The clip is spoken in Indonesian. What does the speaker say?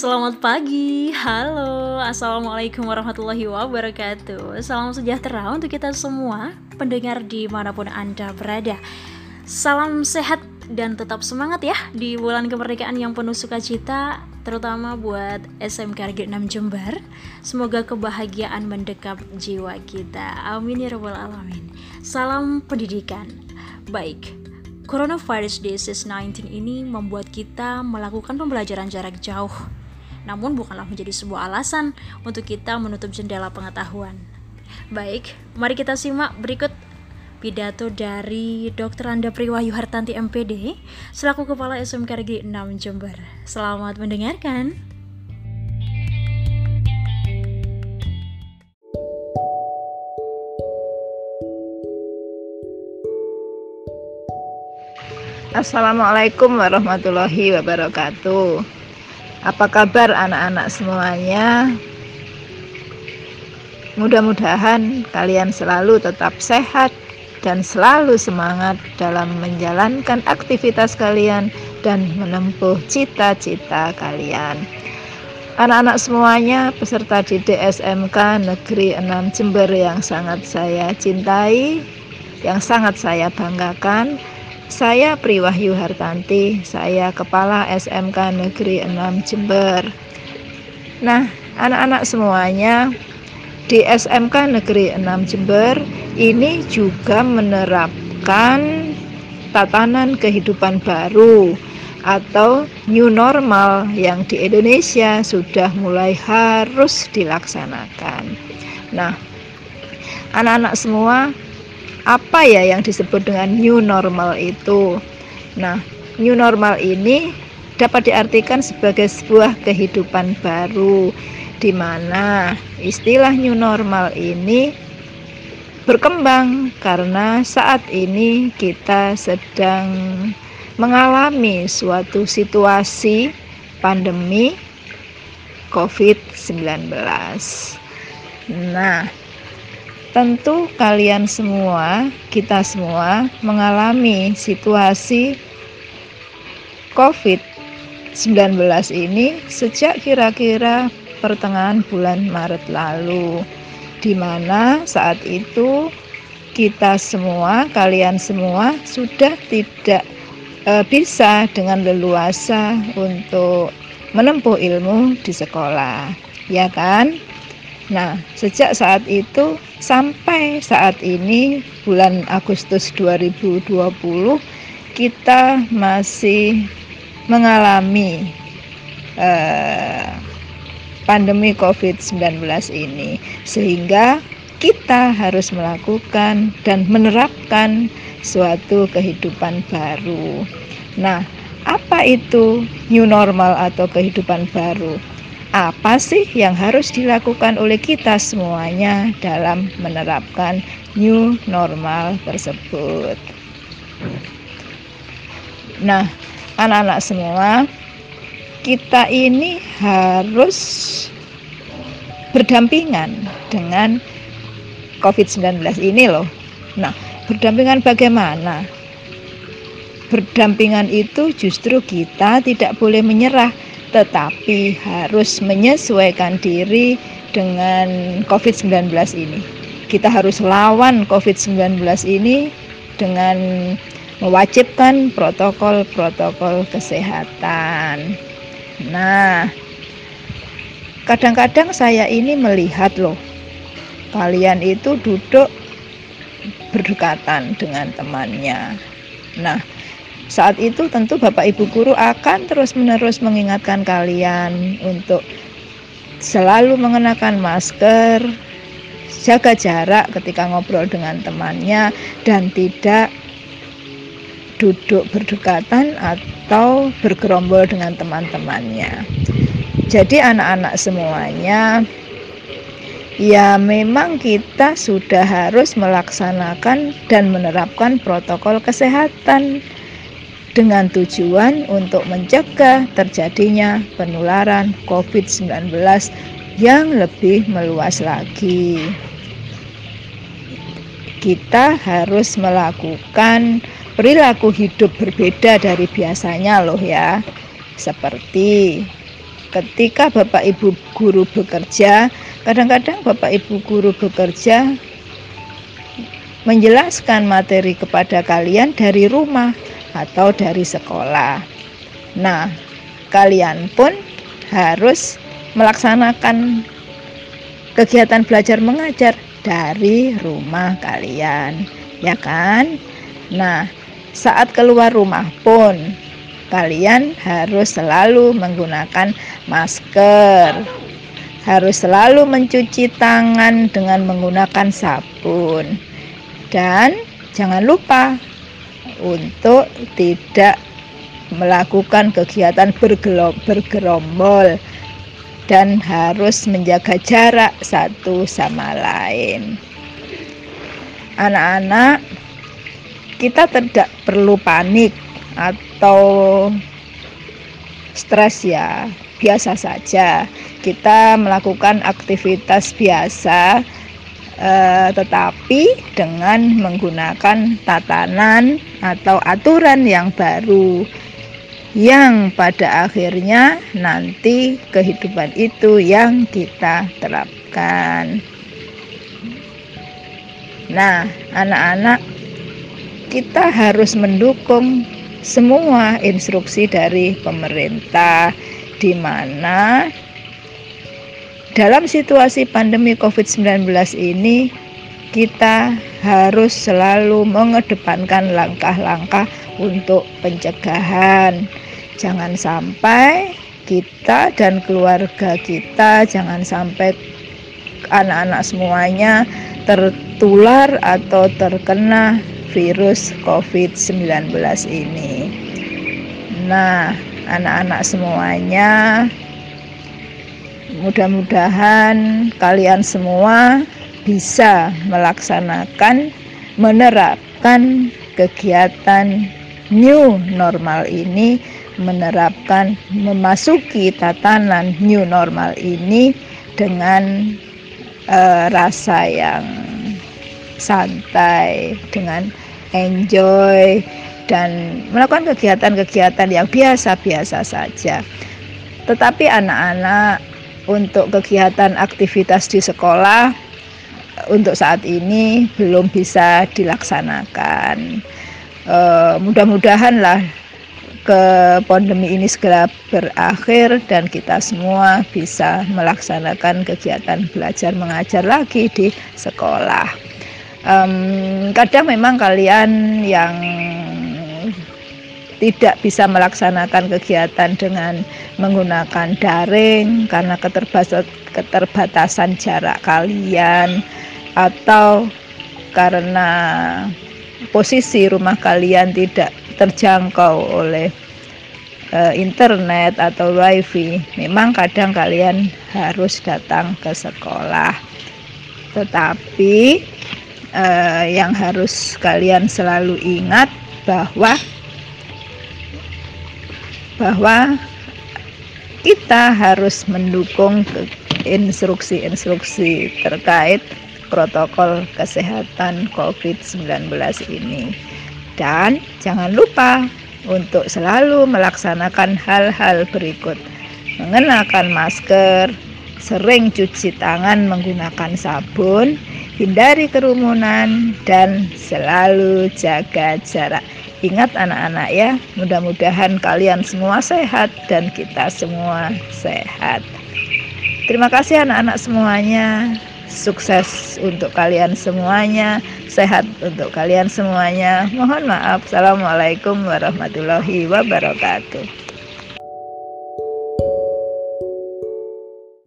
Selamat pagi, halo, assalamualaikum warahmatullahi wabarakatuh. Salam sejahtera untuk kita semua, pendengar di mana pun anda berada. Salam sehat dan tetap semangat ya di bulan kemerdekaan yang penuh sukacita, terutama buat SMK Negeri 6 Jember. Semoga kebahagiaan mendekap jiwa kita. Amin ya rabbal alamin. Salam pendidikan. Baik, Coronavirus disease 19 ini membuat kita melakukan pembelajaran jarak jauh namun bukanlah menjadi sebuah alasan untuk kita menutup jendela pengetahuan. Baik, mari kita simak berikut pidato dari Dr. Anda Priwahyu Hartanti MPD selaku Kepala SMK Negeri 6 Jember. Selamat mendengarkan. Assalamualaikum warahmatullahi wabarakatuh. Apa kabar anak-anak semuanya? Mudah-mudahan kalian selalu tetap sehat dan selalu semangat dalam menjalankan aktivitas kalian dan menempuh cita-cita kalian. Anak-anak semuanya peserta didik SMK Negeri 6 Jember yang sangat saya cintai, yang sangat saya banggakan, saya Priwahyu Hartanti, saya Kepala SMK Negeri 6 Jember. Nah, anak-anak semuanya di SMK Negeri 6 Jember ini juga menerapkan tatanan kehidupan baru atau new normal yang di Indonesia sudah mulai harus dilaksanakan. Nah, anak-anak semua apa ya yang disebut dengan new normal itu? Nah, new normal ini dapat diartikan sebagai sebuah kehidupan baru di mana istilah new normal ini berkembang karena saat ini kita sedang mengalami suatu situasi pandemi COVID-19. Nah, Tentu kalian semua, kita semua mengalami situasi COVID-19 ini sejak kira-kira pertengahan bulan Maret lalu, di mana saat itu kita semua, kalian semua sudah tidak e, bisa dengan leluasa untuk menempuh ilmu di sekolah, ya kan? Nah, sejak saat itu sampai saat ini bulan Agustus 2020 kita masih mengalami uh, pandemi COVID-19 ini sehingga kita harus melakukan dan menerapkan suatu kehidupan baru. Nah, apa itu new normal atau kehidupan baru? Apa sih yang harus dilakukan oleh kita semuanya dalam menerapkan new normal tersebut. Nah, anak-anak semua, kita ini harus berdampingan dengan COVID-19 ini loh. Nah, berdampingan bagaimana? Berdampingan itu justru kita tidak boleh menyerah tetapi harus menyesuaikan diri dengan COVID-19 ini. Kita harus lawan COVID-19 ini dengan mewajibkan protokol-protokol kesehatan. Nah, kadang-kadang saya ini melihat loh, kalian itu duduk berdekatan dengan temannya. Nah, saat itu tentu Bapak Ibu guru akan terus-menerus mengingatkan kalian untuk selalu mengenakan masker, jaga jarak ketika ngobrol dengan temannya dan tidak duduk berdekatan atau bergerombol dengan teman-temannya. Jadi anak-anak semuanya ya memang kita sudah harus melaksanakan dan menerapkan protokol kesehatan dengan tujuan untuk mencegah terjadinya penularan COVID-19 yang lebih meluas lagi. Kita harus melakukan perilaku hidup berbeda dari biasanya loh ya. Seperti ketika Bapak Ibu guru bekerja, kadang-kadang Bapak Ibu guru bekerja menjelaskan materi kepada kalian dari rumah atau dari sekolah. Nah, kalian pun harus melaksanakan kegiatan belajar mengajar dari rumah kalian, ya kan? Nah, saat keluar rumah pun kalian harus selalu menggunakan masker. Harus selalu mencuci tangan dengan menggunakan sabun. Dan jangan lupa untuk tidak melakukan kegiatan bergerombol dan harus menjaga jarak satu sama lain. Anak-anak, kita tidak perlu panik atau stres ya, biasa saja. Kita melakukan aktivitas biasa eh, tetapi dengan menggunakan tatanan atau aturan yang baru yang pada akhirnya nanti kehidupan itu yang kita terapkan. Nah, anak-anak, kita harus mendukung semua instruksi dari pemerintah, di mana dalam situasi pandemi COVID-19 ini kita harus selalu mengedepankan langkah-langkah untuk pencegahan. Jangan sampai kita dan keluarga kita, jangan sampai anak-anak semuanya tertular atau terkena virus COVID-19 ini. Nah, anak-anak semuanya, mudah-mudahan kalian semua bisa melaksanakan, menerapkan kegiatan new normal ini menerapkan memasuki tatanan new normal ini dengan uh, rasa yang santai dengan enjoy dan melakukan kegiatan-kegiatan yang biasa-biasa saja. Tetapi anak-anak untuk kegiatan aktivitas di sekolah untuk saat ini belum bisa dilaksanakan uh, mudah-mudahan lah ke pandemi ini segera berakhir dan kita semua bisa melaksanakan kegiatan belajar mengajar lagi di sekolah. Um, kadang memang kalian yang tidak bisa melaksanakan kegiatan dengan menggunakan daring karena keterbatasan, jarak kalian atau karena posisi rumah kalian tidak terjangkau oleh uh, internet atau wifi, memang kadang kalian harus datang ke sekolah. Tetapi uh, yang harus kalian selalu ingat bahwa bahwa kita harus mendukung instruksi-instruksi terkait protokol kesehatan COVID-19 ini. Dan jangan lupa untuk selalu melaksanakan hal-hal berikut. Mengenakan masker, sering cuci tangan menggunakan sabun, hindari kerumunan, dan selalu jaga jarak. Ingat anak-anak ya, mudah-mudahan kalian semua sehat dan kita semua sehat. Terima kasih anak-anak semuanya sukses untuk kalian semuanya, sehat untuk kalian semuanya. Mohon maaf. Assalamualaikum warahmatullahi wabarakatuh.